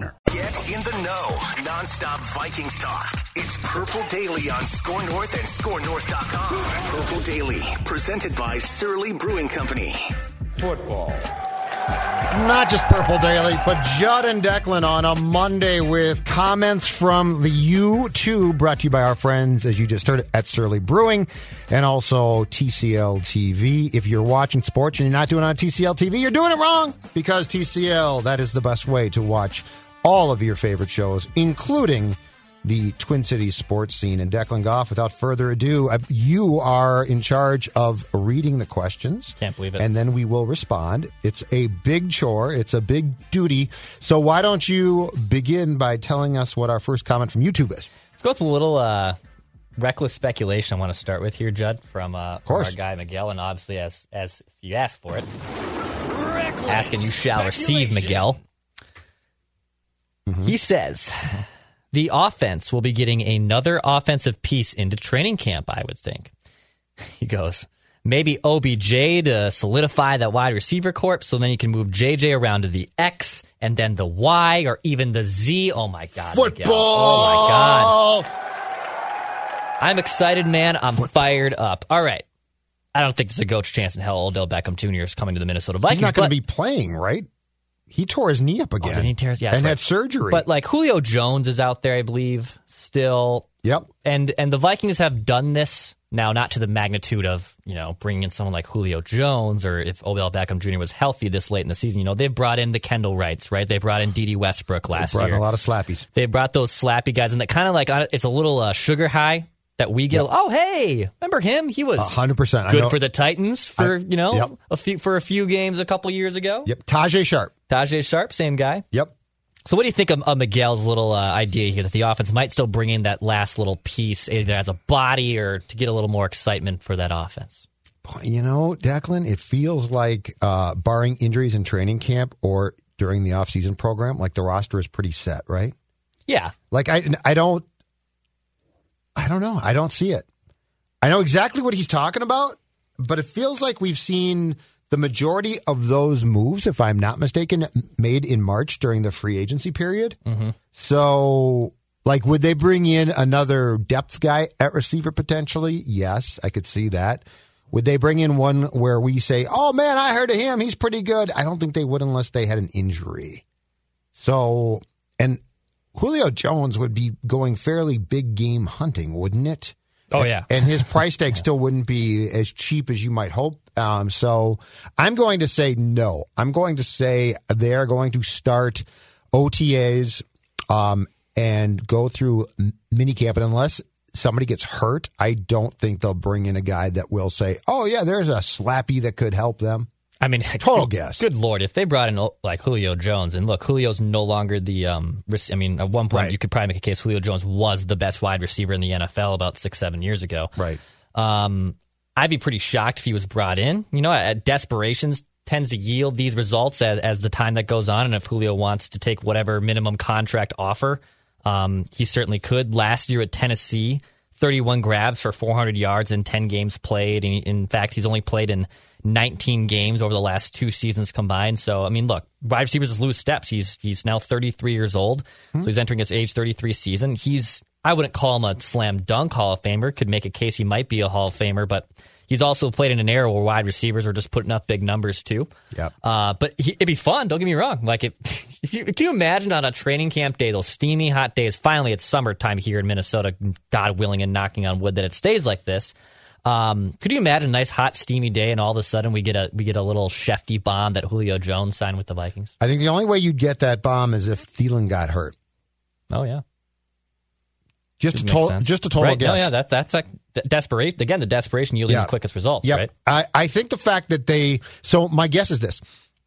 Get in the know. Non-stop Vikings talk. It's Purple Daily on Score North and ScoreNorth.com. Purple Daily, presented by Surly Brewing Company. Football. Not just Purple Daily, but Judd and Declan on a Monday with comments from the YouTube, brought to you by our friends, as you just heard, at Surly Brewing and also TCL TV. If you're watching sports and you're not doing it on TCL TV, you're doing it wrong because TCL, that is the best way to watch all of your favorite shows, including the Twin Cities sports scene. And Declan Goff, without further ado, uh, you are in charge of reading the questions. Can't believe it. And then we will respond. It's a big chore, it's a big duty. So why don't you begin by telling us what our first comment from YouTube is? Let's go with a little uh, reckless speculation. I want to start with here, Judd, from, uh, from our guy Miguel, and obviously as as you ask for it, ask and you shall receive, Miguel. He says the offense will be getting another offensive piece into training camp, I would think. He goes, maybe OBJ to solidify that wide receiver corp so then you can move JJ around to the X and then the Y or even the Z. Oh my God. Miguel. Oh my God. I'm excited, man. I'm fired up. All right. I don't think there's a ghost chance in hell Odell Beckham Jr. is coming to the Minnesota Vikings. He's not going to be playing, right? He tore his knee up again. Oh, did he tear his- and that's had surgery. But like Julio Jones is out there, I believe, still. Yep. And and the Vikings have done this now, not to the magnitude of you know bringing in someone like Julio Jones or if Odell Beckham Jr. was healthy this late in the season. You know they've brought in the Kendall Wrights, right? They brought in Dede Westbrook last brought in year. a lot of slappies. They brought those slappy guys, and that kind of like uh, it's a little uh, sugar high that we get. Oh, hey, remember him? He was hundred percent. good for the Titans for I- you know yep. a few for a few games a couple years ago. Yep. Tajaé Sharpe. Tajaé Sharpe, same guy. Yep. So, what do you think of, of Miguel's little uh, idea here that the offense might still bring in that last little piece, either as a body or to get a little more excitement for that offense? You know, Declan, it feels like, uh, barring injuries in training camp or during the offseason program, like the roster is pretty set, right? Yeah, Like I, I don't, I don't know. I don't see it. I know exactly what he's talking about, but it feels like we've seen the majority of those moves, if I'm not mistaken, made in March during the free agency period. Mm-hmm. So, like, would they bring in another depth guy at receiver potentially? Yes, I could see that. Would they bring in one where we say, "Oh man, I heard of him. He's pretty good." I don't think they would unless they had an injury. So, and Julio Jones would be going fairly big game hunting, wouldn't it? Oh, yeah. and his price tag still wouldn't be as cheap as you might hope. Um, so I'm going to say no. I'm going to say they are going to start OTAs um, and go through minicamp, and unless somebody gets hurt, I don't think they'll bring in a guy that will say, "Oh yeah, there's a slappy that could help them." I mean, Total guess. Good lord, if they brought in like Julio Jones, and look, Julio's no longer the. Um, I mean, at one point Right. you could probably make a case Julio Jones was the best wide receiver in the NFL about six, seven years ago. Right. Um, I'd be pretty shocked if he was brought in. You know, at desperations tends to yield these results as, as the time that goes on. And if Julio wants to take whatever minimum contract offer, um, he certainly could. Last year at Tennessee, 31 grabs for 400 yards in 10 games played. And in fact, he's only played in 19 games over the last two seasons combined. So, I mean, look, wide receivers just lose steps. He's he's now 33 years old, hmm. so he's entering his age 33 season. He's I wouldn't call him a slam dunk Hall of Famer. Could make a case he might be a Hall of Famer, but He's also played in an era where wide receivers are just putting up big numbers too. Yep. Uh, but he, it'd be fun. Don't get me wrong. Like, if, if you, can you imagine on a training camp day, those steamy hot days? Finally, it's summertime here in Minnesota. God willing, and knocking on wood that it stays like this. Um, could you imagine a nice hot steamy day and all of a sudden we get a we get a little Shefty bomb that Julio Jones signed with the Vikings? I think the only way you'd get that bomb is if Thielen got hurt. Oh yeah, just a total, just a total right. guess. Oh yeah, that, that's like desperation. Again, the desperation yielding Yeah. the quickest results. Yep. Right. I, I think the fact that they so my guess is this.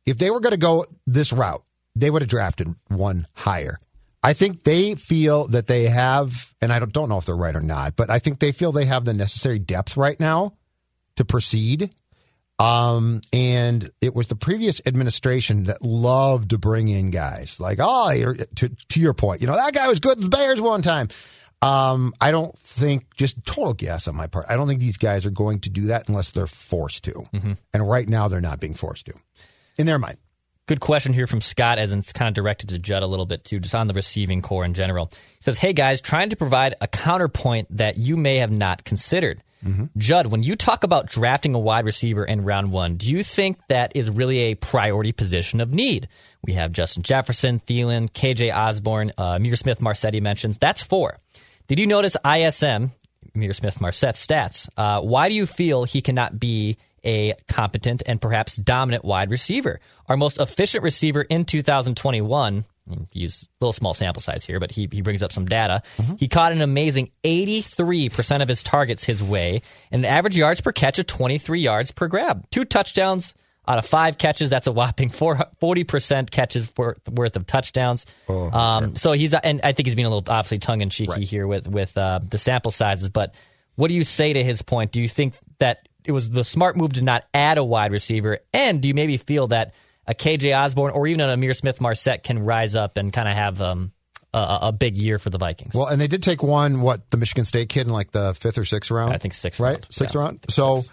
If they were going to go this route, they would have drafted one higher. I think they feel that they have, and I don't, don't know if they're right or not, but I think they feel they have the necessary depth right now to proceed. Um, and it was the previous administration that loved to bring in guys like, oh, to, to your point, you know, that guy was good with the Bears one time. Um, I don't think, just total guess on my part, I don't think these guys are going to do that unless they're forced to. And right now, they're not being forced to, in their mind. Good question here from Scott, as it's kind of directed to Judd a little bit too, just on the receiving core in general. He says, Hey guys, trying to provide a counterpoint that you may have not considered. Judd, when you talk about drafting a wide receiver in round one, do you think that is really a priority position of need? We have Justin Jefferson, Thielen, KJ Osborn, uh, Ihmir Smith Marsette mentions. That's four. Did you notice ISM, Ihmir Smith Marsette's stats? Uh, why do you feel he cannot be a competent and perhaps dominant wide receiver? Our most efficient receiver in 2021, use a little small sample size here, but he, he brings up some data. He caught an amazing 83% of his targets his way and an average yards per catch of 23 yards per grab. Two touchdowns out of five catches. That's a whopping 40% catches worth, worth of touchdowns. um, so he's, and I think he's being a little obviously tongue in cheeky here with, with uh, the sample sizes. But what do you say to his point? Do you think that it was the smart move to not add a wide receiver? And do you maybe feel that a KJ Osborn or even an Ihmir Smith Marsette can rise up and kind of have um, a, a big year for the Vikings? Well, and they did take one, what, the Michigan State kid in like the fifth or sixth round? I think sixth right? round. Sixth Yeah, round. So, six.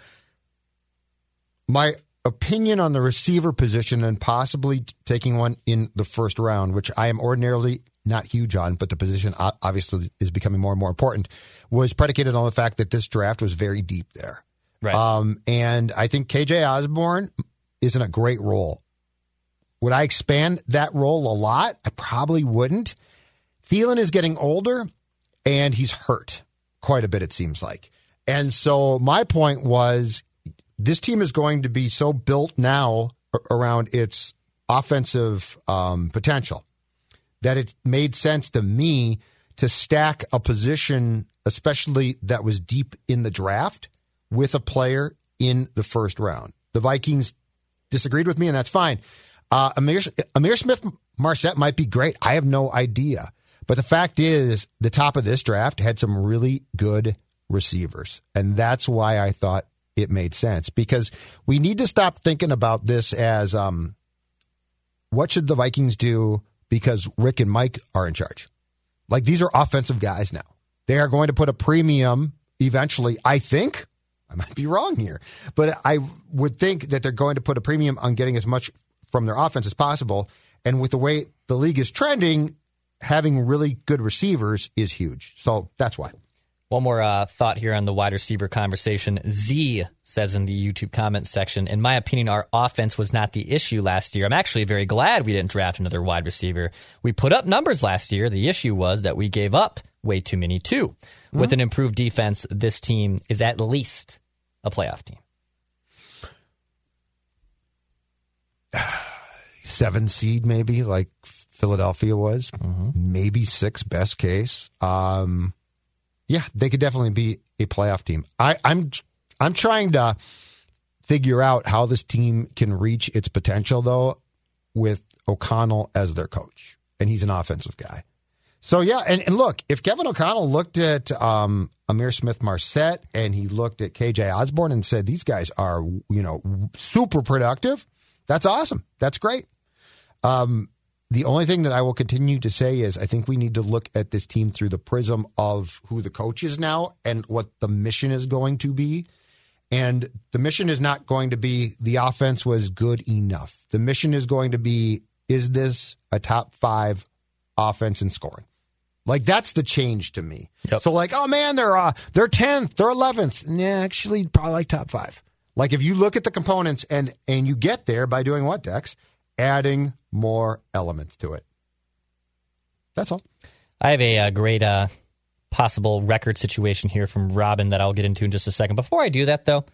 my opinion on the receiver position and possibly taking one in the first round, which I am ordinarily not huge on, but the position obviously is becoming more and more important, was predicated on the fact that this draft was very deep there. Right. Um, and I think KJ Osborn is in a great role. Would I expand that role a lot? I probably wouldn't. Thielen is getting older and he's hurt quite a bit, it seems like. And so my point was this team is going to be so built now around its offensive um, potential that it made sense to me to stack a position, especially that was deep in the draft, with a player in the first round. The Vikings disagreed with me, and that's fine. Uh, Ihmir, Ihmir Smith Marsette might be great. I have no idea. But the fact is, the top of this draft had some really good receivers. And that's why I thought it made sense because we need to stop thinking about this as um, what should the Vikings do because Rick and Mike are in charge? Like these are offensive guys now. They are going to put a premium eventually, I think. I might be wrong here, but I would think that they're going to put a premium on getting as much from their offense as possible. And with the way the league is trending, having really good receivers is huge. So that's why. One more uh, thought here on the wide receiver conversation. Z says in the YouTube comments section, in my opinion, our offense was not the issue last year. I'm actually very glad we didn't draft another wide receiver. We put up numbers last year. The issue was that we gave up way too many too. With an improved defense, this team is at least a playoff team. seven seed, maybe like Philadelphia was, maybe six best case. Um, yeah, they could definitely be a playoff team. I, I'm I'm trying to figure out how this team can reach its potential though, with O'Connell as their coach, and he's an offensive guy. So yeah, and, and look, if Kevin O'Connell looked at um, Ihmir Smith Marsette and he looked at KJ Osborn and said these guys are you know super productive, that's awesome. That's great. Um, the only thing that I will continue to say is I think we need to look at this team through the prism of who the coach is now and what the mission is going to be. And the mission is not going to be the offense was good enough. The mission is going to be is this a top five offense in scoring? Like that's the change to me. Yep. So like, oh man, they're uh, they're tenth, they're eleventh. Yeah, actually, probably like top five. Like if you look at the components and and you get there by doing what, Dex? Adding more elements to it. That's all. I have a, uh great uh, possible record situation here from Robin that I'll get into in just a second. Before I do that, though,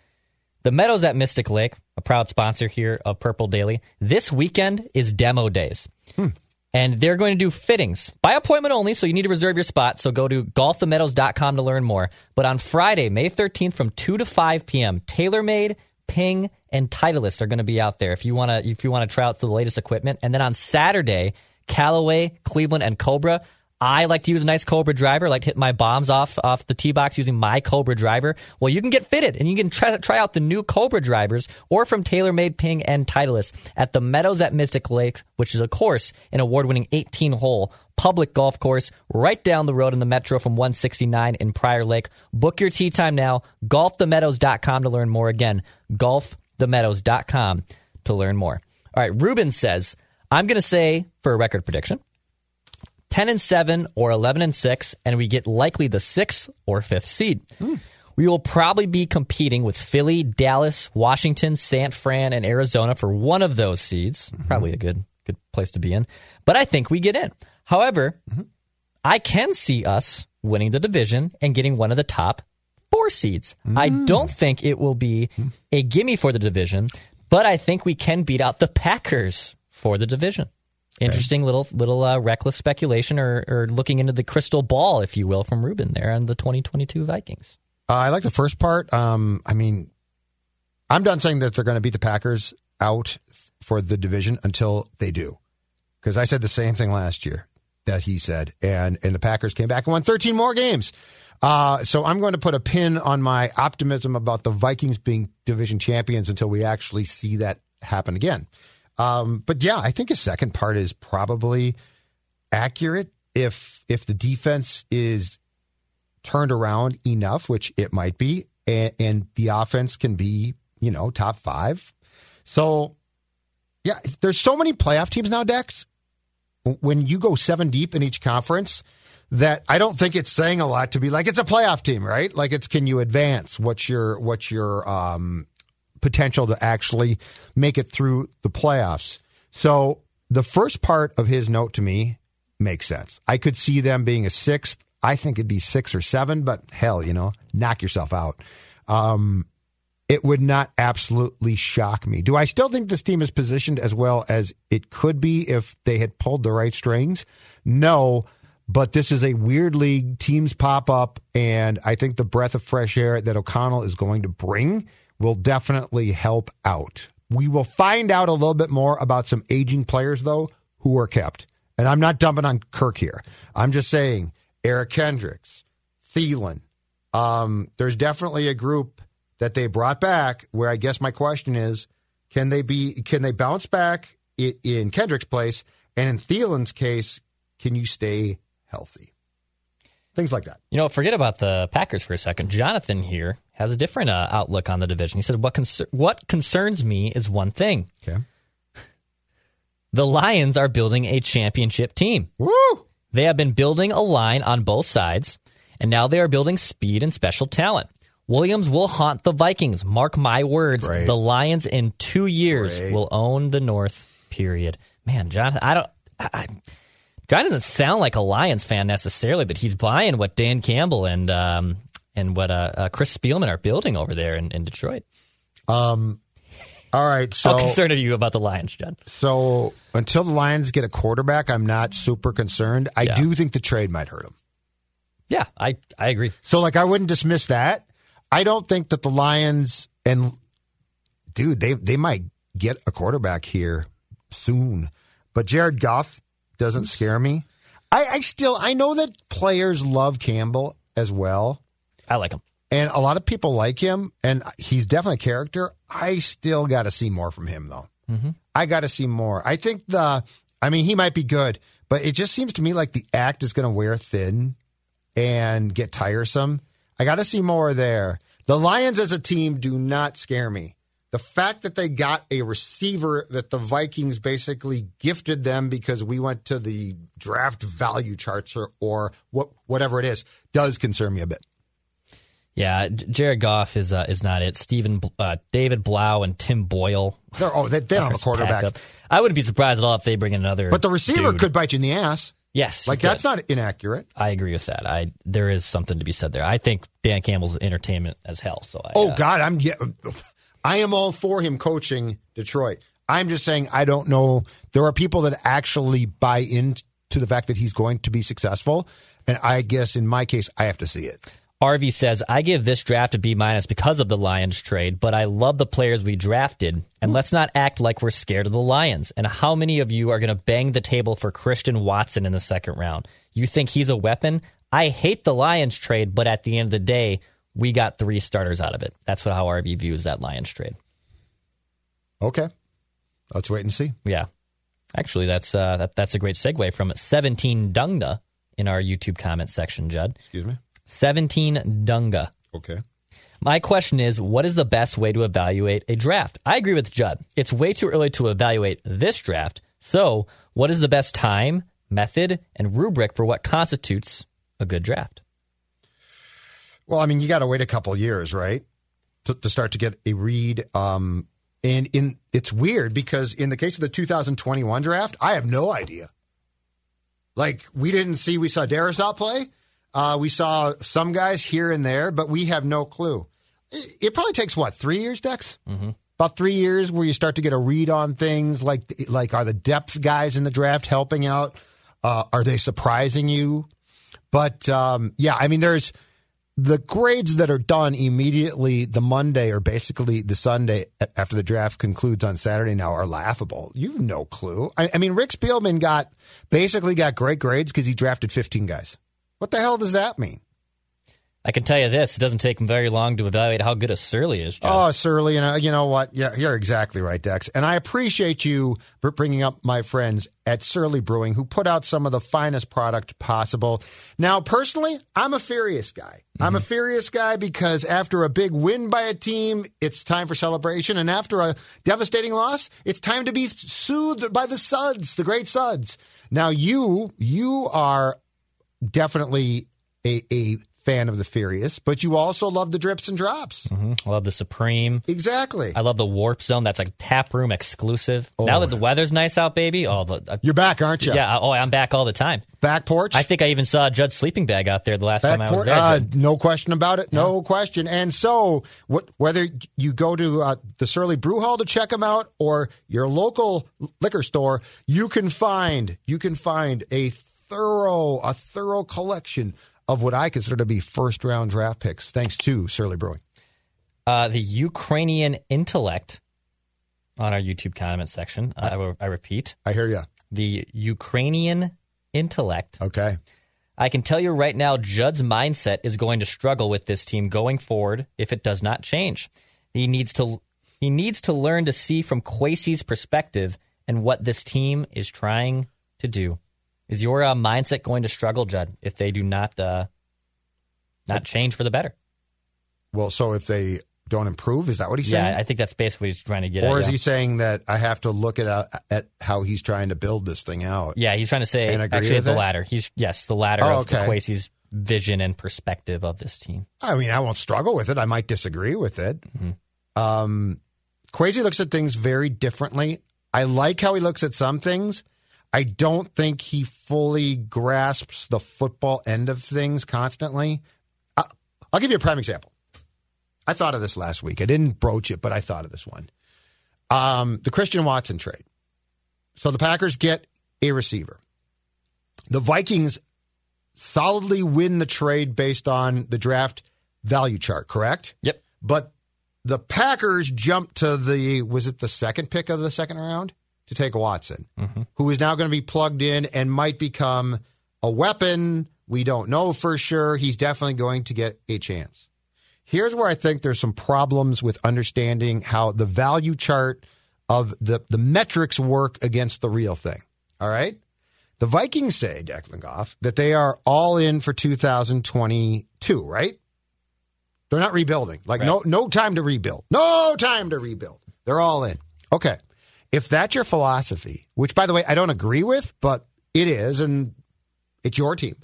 the Meadows at Mystic Lake, a proud sponsor here of Purple Daily, this weekend is demo days. And they're going to do fittings by appointment only, so you need to reserve your spot. So go to golfthemeadows.com to learn more. But on Friday, May 13th from 2 to 5 p.m., TaylorMade, Ping, and Titleist are going to be out there if you want to if you want to try out the latest equipment. And then on Saturday, Callaway, Cleveland, and Cobra. I like to use a nice Cobra driver, like hit my bombs off off the tee box using my Cobra driver. Well, you can get fitted and you can try, try out the new Cobra drivers or from TaylorMade, Ping, and Titleist at the Meadows at Mystic Lake, which is a course, an award-winning 18-hole public golf course right down the road in the Metro from 169 in Prior Lake. Book your tee time now. GolfTheMeadows.com to learn more. Again, GolfTheMeadows.com to learn more. All right, Ruben says, I'm going to say for a record prediction, 10 and 7 or 11 and 6, and we get likely the sixth or fifth seed. Hmm. We will probably be competing with Philly, Dallas, Washington, San Fran, and Arizona for one of those seeds. Mm-hmm. Probably a good good place to be in. But I think we get in. However, mm-hmm. I can see us winning the division and getting one of the top four seeds. I don't think it will be a gimme for the division, but I think we can beat out the Packers for the division. Interesting little little uh, reckless speculation or, or looking into the crystal ball, if you will, from Ruben there on the 2022 Vikings. Uh, I like the first part. Um, I mean, I'm done saying that they're going to beat the Packers out for the division until they do, because I said the same thing last year that he said, and and the Packers came back and won 13 more games. Uh, so I'm going to put a pin on my optimism about the Vikings being division champions until we actually see that happen again. Um, but yeah, I think his second part is probably accurate if if the defense is turned around enough, which it might be, and, and the offense can be, you know, top five. So, yeah, there's so many playoff teams now, Dex. When you go seven deep in each conference, that I don't think it's saying a lot to be like it's a playoff team, right? Like it's can you advance? What's your what's your um, potential to actually make it through the playoffs? So the first part of his note to me makes sense. I could see them being a sixth. I think it'd be six or seven, but hell, you know, knock yourself out. Um, it would not absolutely shock me. Do I still think this team is positioned as well as it could be if they had pulled the right strings? No, but this is a weird league. Teams pop up, and I think the breath of fresh air that O'Connell is going to bring will definitely help out. We will find out a little bit more about some aging players, though, who are kept. And I'm not dumping on Kirk here. I'm just saying Eric Kendricks, Thielen. Um, there's definitely a group that they brought back where I guess my question is can they be can they bounce back in, Kendrick's place and in Thielen's case can you stay healthy things like that You know, forget about the Packers for a second. Jonathan here has a different uh, outlook on the division. He said, "What concer- what concerns me is one thing: okay the Lions are building a championship team. woo They have been building a line on both sides, and now they are building speed and special talent." Williams will haunt the Vikings. Mark my words. Great. The Lions in two years Great. will own the North. Period. Man, Jonathan, I don't. I, I, John doesn't sound like a Lions fan necessarily, but he's buying what Dan Campbell and um, and what uh, uh, Chris Spielman are building over there in, in Detroit. um all right so How concerned are you about the Lions, John? so until the Lions get a quarterback I'm not super concerned I Yeah. do think the trade might hurt them Yeah, I I agree. So, like, I wouldn't dismiss that. I don't think that the Lions and dude, they they might get a quarterback here soon. But Jared Goff doesn't scare me. I, I still I know that players love Campbell as well, I like him. and a lot of people like him, and he's definitely a character. I still got to see more from him, though. Mm-hmm. I got to see more. I think the, I mean, he might be good, but it just seems to me like the act is going to wear thin and get tiresome. I got to see more there. The Lions as a team do not scare me. The fact that they got a receiver that the Vikings basically gifted them because we went to the draft value charts or, or what whatever it is does concern me a bit. Yeah, Jared Goff is uh, is not it. Stephen uh, David Blough and Tim Boyle. They're, oh, they, they don't have a quarterback. I wouldn't be surprised at all if they bring in another. But the receiver dude. could bite you in the ass. Yes, like that's not inaccurate. I agree with that. I there is something to be said there. I think Dan Campbell's entertainment as hell. So I, oh uh, God, I'm yeah, I am all for him coaching Detroit. I'm just saying I don't know. There are people that actually buy into the fact that he's going to be successful, and I guess in my case, I have to see it. RV says, I give this draft a B minus because of the Lions trade, but I love the players we drafted. And let's not act like we're scared of the Lions. And how many of you are going to bang the table for Christian Watson in the second round? You think he's a weapon? I hate the Lions trade, but at the end of the day, we got three starters out of it. That's what how RV views that Lions trade. Okay. Let's wait and see. Yeah. Actually, that's uh, that, that's a great segue from 17 Dunga in our YouTube comment section, Judd. Excuse me? 17 Dunga. Okay. My question is, what is the best way to evaluate a draft? I agree with Judd. It's way too early to evaluate this draft. So, what is the best time, method, and rubric for what constitutes a good draft? Well, I mean, you got to wait a couple years, right, to, to, start to get a read. Um, and in it's weird because in the case of the 2021 draft, I have no idea. Like we didn't see, we saw Darrisaw play. Uh, we saw some guys here and there, but we have no clue. It, it probably takes what three years, Dex? Mm-hmm. About three years where you start to get a read on things like like are the depth guys in the draft helping out? Uh, are they surprising you? But um, yeah, I mean, there's the grades that are done immediately the Monday or basically the Sunday after the draft concludes on Saturday now are laughable. You've no clue. I, I mean, Rick Spielman got basically got great grades because he drafted 15 guys. What the hell does that mean? I can tell you this: it doesn't take him very long to evaluate how good a Surly is. John. Oh, Surly, and you know what? Yeah, you're exactly right, Dex. And I appreciate you bringing up my friends at Surly Brewing, who put out some of the finest product possible. Now, personally, I'm a furious guy. Mm-hmm. I'm a furious guy because after a big win by a team, it's time for celebration, and after a devastating loss, it's time to be soothed by the Suds, the great Suds. Now, you you are definitely a, a fan of the Furious, but you also love the drips and drops. Mm-hmm. I love the Supreme. Exactly. I love the Warp Zone. That's like tap room exclusive. Oh. Now that the weather's nice out, baby. Oh, the, uh, you're back, aren't you? Yeah. Oh, I'm back all the time. Back porch. I think I even saw Judd's sleeping bag out there the last back time I por- was there. Uh, no question about it. No yeah. question. And so, what, whether you go to uh, the Surly Brew Hall to check them out or your local liquor store, you can find you can find a thorough a thorough collection of what I consider to be first round draft picks, thanks to Surly Brewing. Uh, the Ukrainian intellect on our YouTube comment section. Uh, I, I repeat. I hear you. The Ukrainian intellect. Okay. I can tell you right now, Judd's mindset is going to struggle with this team going forward if it does not change. He needs to he needs to learn to see from Kwesi's perspective and what this team is trying to do. Is your uh, mindset going to struggle, Judd, if they do not uh, not change for the better? Well, so if they don't improve, is that what he's saying? Yeah, I think that's basically what he's trying to get. At. Or at, is yeah. he saying that I have to look at uh, at how he's trying to build this thing out? Yeah, he's trying to say actually the latter. He's yes, the latter oh, of okay. Kwesi's vision and perspective of this team. I mean, I won't struggle with it. I might disagree with it. Mm-hmm. Um, Kwesi looks at things very differently. I like how he looks at some things. I don't think he fully grasps the football end of things constantly. I'll give you a prime example. I thought of this last week. I didn't broach it, but I thought of this one. Um, the Christian Watson trade. So the Packers get a receiver. The Vikings solidly win the trade based on the draft value chart, correct? Yep. But the Packers jump to the, was it the second pick of the second round? To take Watson, mm-hmm. who is now going to be plugged in and might become a weapon. We don't know for sure. He's definitely going to get a chance. Here's where I think there's some problems with understanding how the value chart of the, the metrics work against the real thing. All right? The Vikings say, Declan Goff, that they are all in for 2022, right? They're not rebuilding. Like right. no no time to rebuild. No time to rebuild. They're all in. Okay. If that's your philosophy, which by the way, I don't agree with, but it is, and it's your team,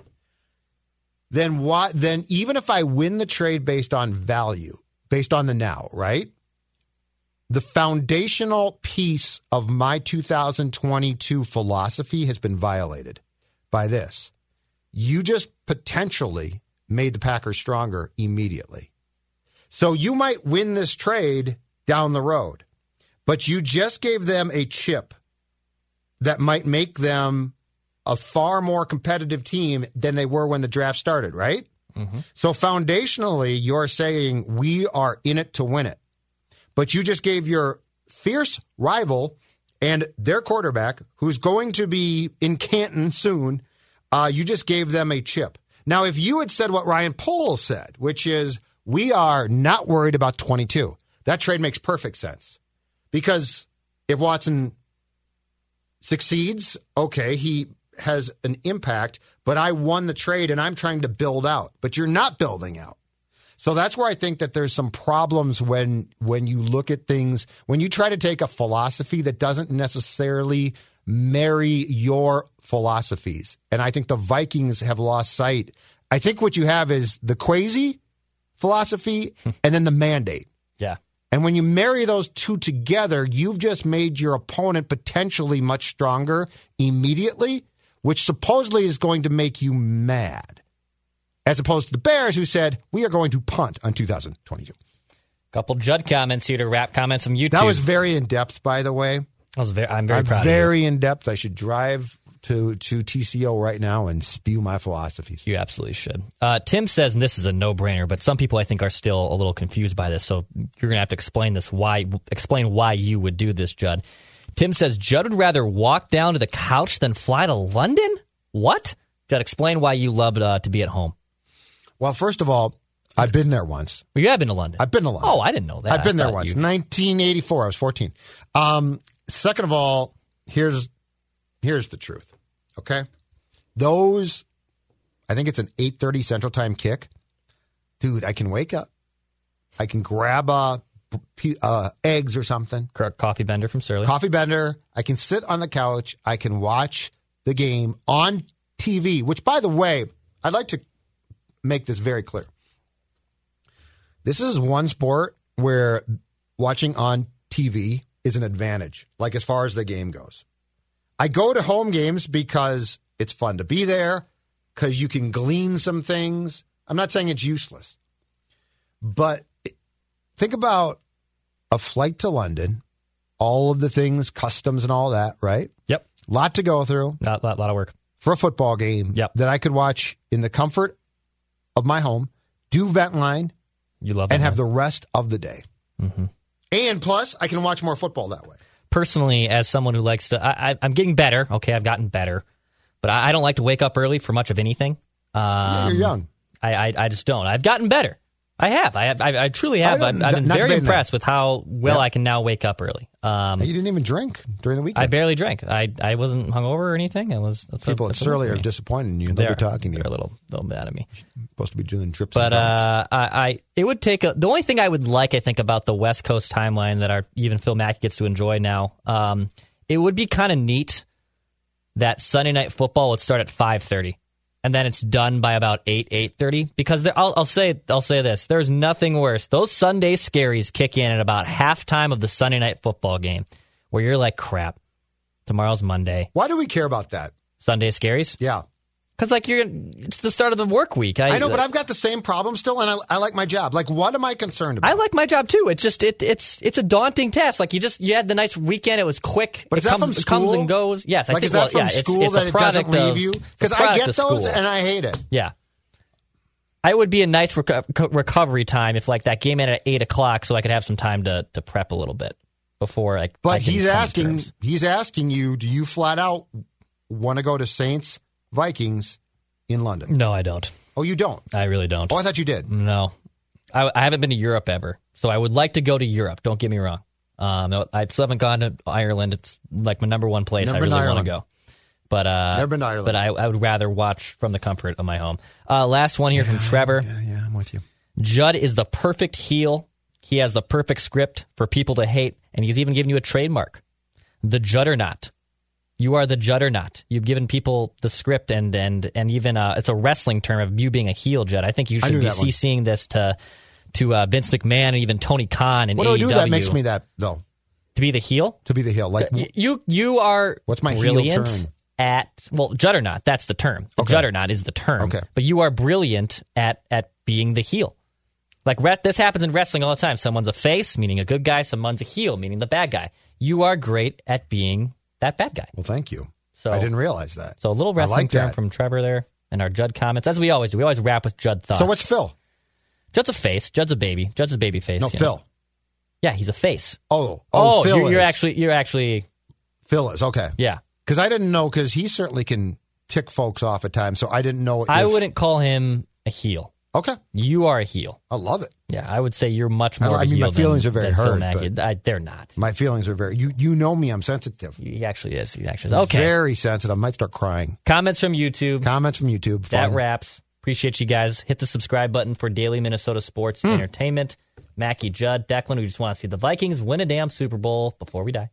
then what then even if I win the trade based on value, based on the now, right? The foundational piece of my 2022 philosophy has been violated by this. You just potentially made the Packers stronger immediately. So you might win this trade down the road, but you just gave them a chip that might make them a far more competitive team than they were when the draft started, right? Mm-hmm. So foundationally, you're saying we are in it to win it. But you just gave your fierce rival and their quarterback, who's going to be in Canton soon, uh, you just gave them a chip. Now, if you had said what Ryan Poles said, which is, we are not worried about 22, that trade makes perfect sense. Because if Watson succeeds, okay, he has an impact, but I won the trade and I'm trying to build out. But you're not building out. So that's where I think that there's some problems when when you look at things when you try to take a philosophy that doesn't necessarily marry your philosophies. And I think the Vikings have lost sight. I think what you have is the Kwesi philosophy and then the mandate. Yeah. And when you marry those two together, you've just made your opponent potentially much stronger immediately, which supposedly is going to make you mad as opposed to the Bears, who said, we are going to punt on 2022. Couple Judd comments here to wrap comments from YouTube. That was very in depth, by the way. I was very, I'm very I'm very in depth. I should drive to to TCO right now and spew my philosophies. You absolutely should. Uh, Tim says, and this is a no brainer, but some people I think are still a little confused by this. So you're gonna have to explain this. Why explain why you would do this, Judd? Tim says Judd would rather walk down to the couch than fly to London. What? Judd, explain why you loved uh, to be at home. Well, first of all, I've been there once. Well, you have been to London. I've been to London. Oh, I didn't know that. I've been I there once. you- 1984. I was 14. Um, second of all, here's here's the truth. Okay, those. I think it's an 8:30 Central Time kick, dude. I can wake up. I can grab p- uh, eggs or something. Co- Coffee Bender from Surly. coffee bender. I can sit on the couch. I can watch the game on TV, which, by the way, I'd like to make this very clear. This is one sport where watching on TV is an advantage, like as far as the game goes. I go to home games because it's fun to be there, because you can glean some things. I'm not saying it's useless, but think about a flight to London, all of the things, customs and all that, right? Yep. Lot to go through Not, lot, lot of work. for a football game Yep. that I could watch in the comfort of my home, do vent line, You love and have the rest of the day. Mm-hmm. And plus, I can watch more football that way. Personally, as someone who likes to, I, I, I'm getting better. Okay, I've gotten better, but I, I don't like to wake up early for much of anything. Um, Yeah, you're young. I, I, I just don't. I've gotten better. I have. I have. I, I truly have. I I've, I've been very that. impressed with how well Yeah. I can now wake up early. Um, You didn't even drink during the weekend. I barely drank. I, I wasn't hungover or anything. I was. That's People at that's a win for are disappointed in you. They're, They'll be talking to you. They're a little, little mad at me. supposed to be doing trips. But uh, I, I, it would take a, the only thing I would like, I think, about the West Coast timeline that our even Phil Mackey gets to enjoy now. Um, it would be kind of neat that Sunday night football would start at five thirty, and then it's done by about eight eight thirty. Because there, I'll, I'll say I'll say this: there's nothing worse. Those Sunday scaries kick in at about halftime of the Sunday night football game, where you're like, crap. Tomorrow's Monday. Why do we care about that? Sunday scaries? Yeah. Because like you're, it's the start of the work week. I know, but I've got the same problem still, and I, I like my job. Like, what am I concerned about? I like my job too. It's just it it's it's a daunting task. Like you just you had the nice weekend. It was quick. But it that comes, from comes and goes. Yes, I like, think is that well, from yeah, it's- school it's, that a it doesn't product leave of- you? Because I get those and I hate it. yeah. I would be a nice reco- recovery time if like that game ended at eight o'clock, so I could have some time to to prep a little bit before like. I But can he's asking, he's asking you, do you flat out want to go to Saints Vikings in London? No, I don't. Oh, you don't. I really don't. Oh, I thought you did. No, I, I haven't been to Europe ever, so I would like to go to Europe. Don't get me wrong. Um, I still haven't gone to Ireland. It's like my number one place. Never I really want to go. But uh, Never been to Ireland. But I, I would rather watch from the comfort of my home. Uh, last one here from Trevor. Yeah, yeah, I'm with you. Judd is the perfect heel. He has the perfect script for people to hate, and he's even given you a trademark, the Juddernaut. You are the Juddernaut. You've given people the script, and and and even uh, it's a wrestling term of you being a heel, Judd. I think you should be. CCing this to to uh, Vince McMahon and even Tony Khan and What do I do that makes me that though? to be the heel. To be the heel, like You you are What's my heel term? at well Juddernaut. That's the term. The Okay. Juddernaut is the term. Okay. but you are brilliant at at being the heel. Like re- this happens in wrestling all the time. Someone's a face, meaning a good guy. Someone's a heel, meaning the bad guy. You are great at being that bad guy. well, thank you. So I didn't realize that. So a little wrestling like from Trevor there and our Judd comments, as we always do. We always wrap with Judd thoughts. So what's Phil? Judd's a face. Judd's a baby. Judd's a baby face. No, you know. Phil. Yeah, he's a face. Oh, oh, Oh, Phil you're, you're actually you're actually Phil is okay. yeah. Because I didn't know because he certainly can tick folks off at times. So I didn't know. I if- wouldn't call him a heel. Okay, You are a heel. I love it. Yeah, I would say you're much more. I a mean, my feelings than, are very hurt. I, they're not. My feelings are very. You you know me. I'm sensitive. He actually is. He actually is. Okay. Very sensitive. I might start crying. Comments from YouTube. Comments from YouTube. That wraps. Appreciate you guys. Hit the subscribe button for daily Minnesota sports Hmm. entertainment. Mackey Judd, Declan, we just want to see the Vikings win a damn Super Bowl before we die.